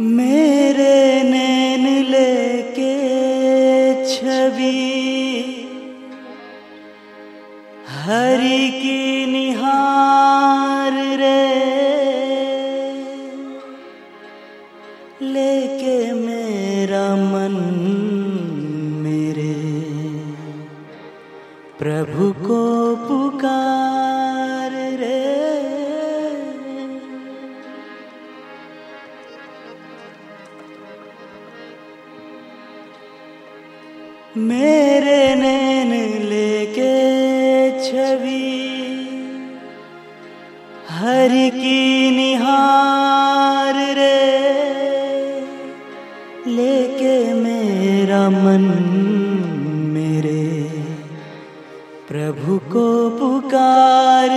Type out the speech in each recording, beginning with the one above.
मेरे नैन लेके छवि। हरि की निहार रे लेके मेरा मन मेरे प्रभु को पुकार छवि हरि की निहार रे लेके मेरा मन मेरे प्रभु को पुकार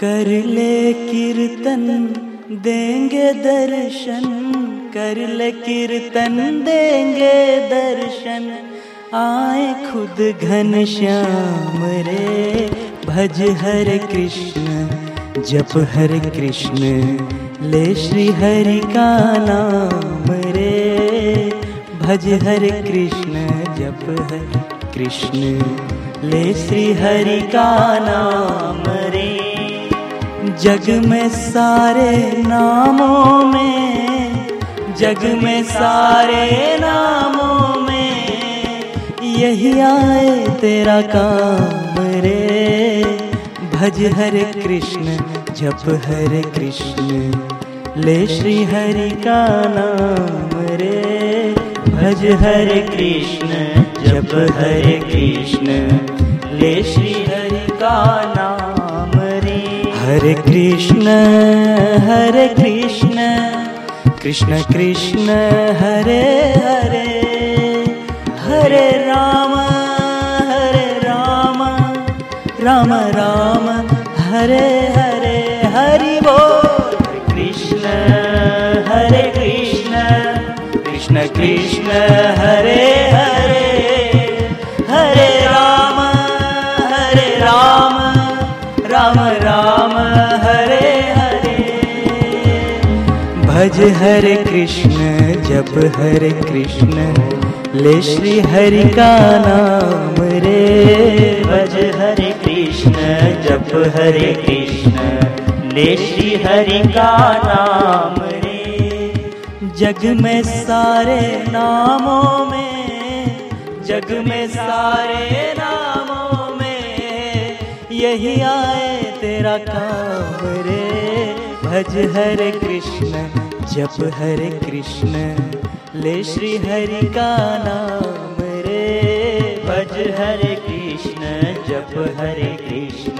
कर ले कीर्तन, देंगे दर्शन। कर ले कीर्तन, देंगे दर्शन। आए खुद घन श्याम रे। भज हरे कृष्ण, जप हरे कृष्ण। ले श्री हरि का नाम रे। भज हरे कृष्ण, जप हरे कृष्ण। ले श्री हरि का नाम रे। जग में सारे नामों में, जग में सारे नामों यही आए तेरा काम रे। भज हरे कृष्ण, जप हरे कृष्ण। ले श्री हरि का नाम रे। भज हरे कृष्ण, जप हरे कृष्ण। ले श्री हरि का नाम रे। हरे कृष्ण हरे कृष्ण। कृष्ण कृष्ण, हरे हरे। हरे राम हरे राम राम राम हरे हरे हरि बोल। कृष्ण हरे कृष्ण कृष्ण कृष्ण हरे हरे हरे राम हरे राम राम राम हरे हरे। भज हरे कृष्ण जप हरे कृष्ण ले श्री हरि का नाम रे। भज हरे कृष्ण जप हरे कृष्ण ले श्री हरि का नाम रे। जग में सारे नामों में जग में सारे नामों में यही आए तेरा काम रे। भज हरे कृष्ण जप हरे कृष्ण। ले श्री हरि का नाम रे। भज हरे कृष्ण, जप हरे कृष्ण।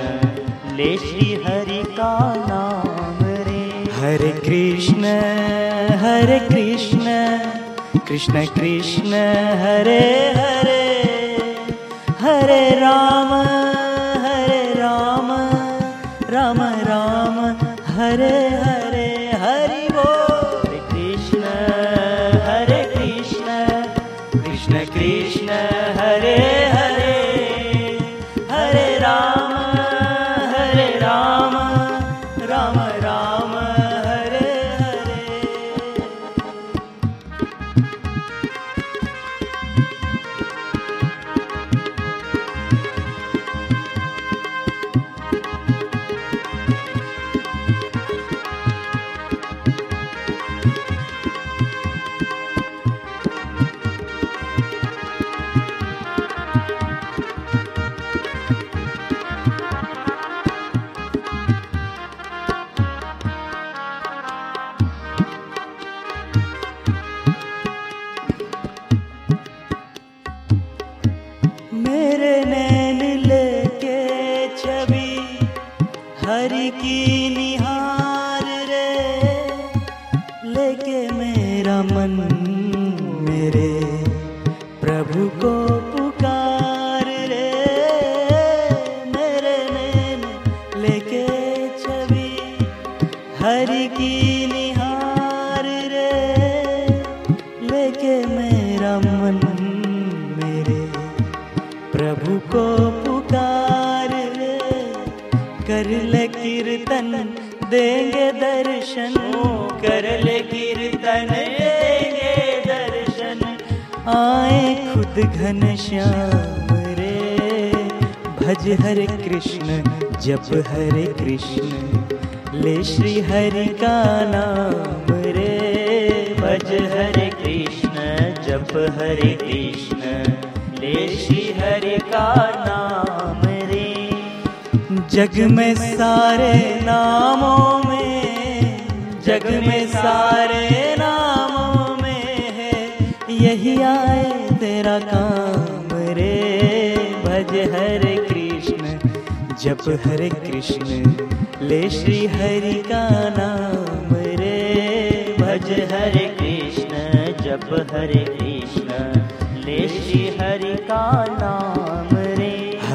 ले श्री हरि का नाम रे। हरे कृष्ण हरे कृष्ण। कृष्ण कृष्ण, हरे हरे कृष्ण कृष्ण हरे की निहार रे, लेके मेरा मन मेरे। प्रभु को पुकार रे, मेरे नैन लेके छवि। हरि की निहार रे, लेके मेरा मन मेरे। प्रभु को कर ले कीर्तन, देंगे दर्शन। कर ले कीर्तन, देंगे दर्शन। आए खुद घन श्याम रे। भज हरे कृष्ण, जप हरे कृष्ण। ले श्री हरि का नाम रे। भज हरे कृष्ण, जप हरे कृष्ण। ले श्री हरि का नाम जग में सारे नामों में, जग में सारे नामों में है। यही आए तेरा काम रे, भज हरे कृष्ण, जप हरे कृष्ण। ले श्री हरि का नाम रे, भज हरे कृष्ण, जप हरे कृष्ण। ले श्री हरि का नाम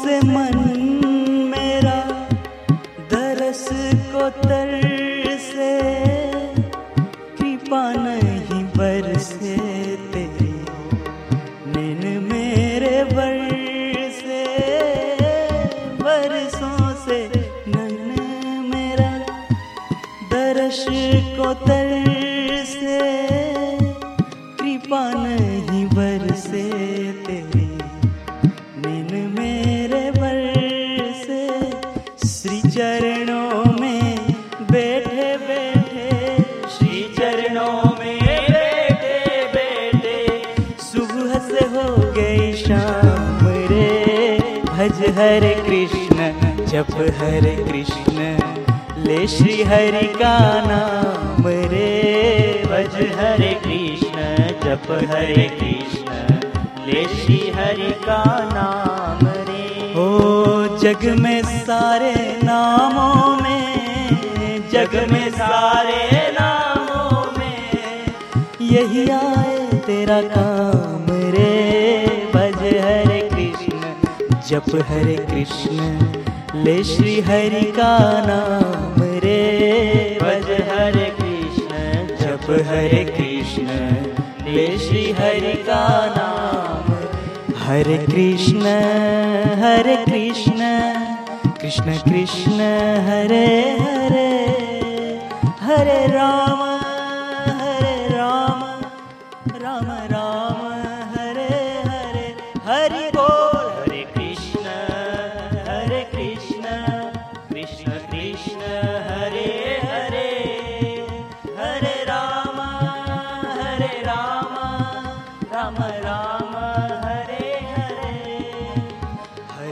से मन मेरा दरस को तर से कृपा नहीं बरसे मेरे बरसे बरसों से नैन मेरा दर्श को तर से कृपा नहीं बरसे हो गई शाम रे। भज हरे कृष्ण, जप हरे कृष्ण। ले श्री हरि का नाम रे। भज हरे कृष्ण, जप हरे कृष्ण। ले श्री हरि का नाम रे। ओ जग में सारे नामों में, जग में सारे नामों में, यही आए तेरा काम। जप हरे कृष्ण। ले श्री हरि का नाम रे। भज हरे कृष्ण जप हरे कृष्ण। ले श्री हरि का नाम। हरे कृष्ण हरे कृष्ण। कृष्ण कृष्ण हरे हरे। हरे राम हरे राम। राम राम हरे हरे। हरि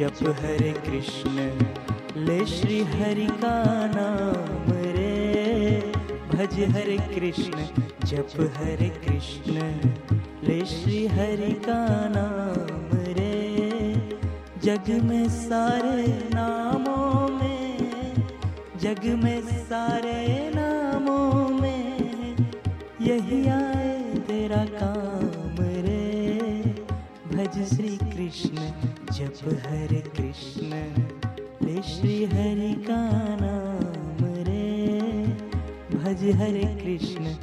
जप हरे कृष्ण ले श्री हरि का नाम रे। भज हरे कृष्ण जप हरे कृष्ण ले श्री हरि का नाम रे। जग में सारे नामों में, जग में सारे नामों में, यही आए तेरा काम। भज श्री कृष्ण, जप हरे कृष्ण। ले श्री हरि का नाम रे। भज हरे कृष्ण,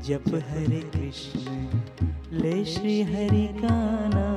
जप हरे कृष्ण। ले श्री हरि का नाम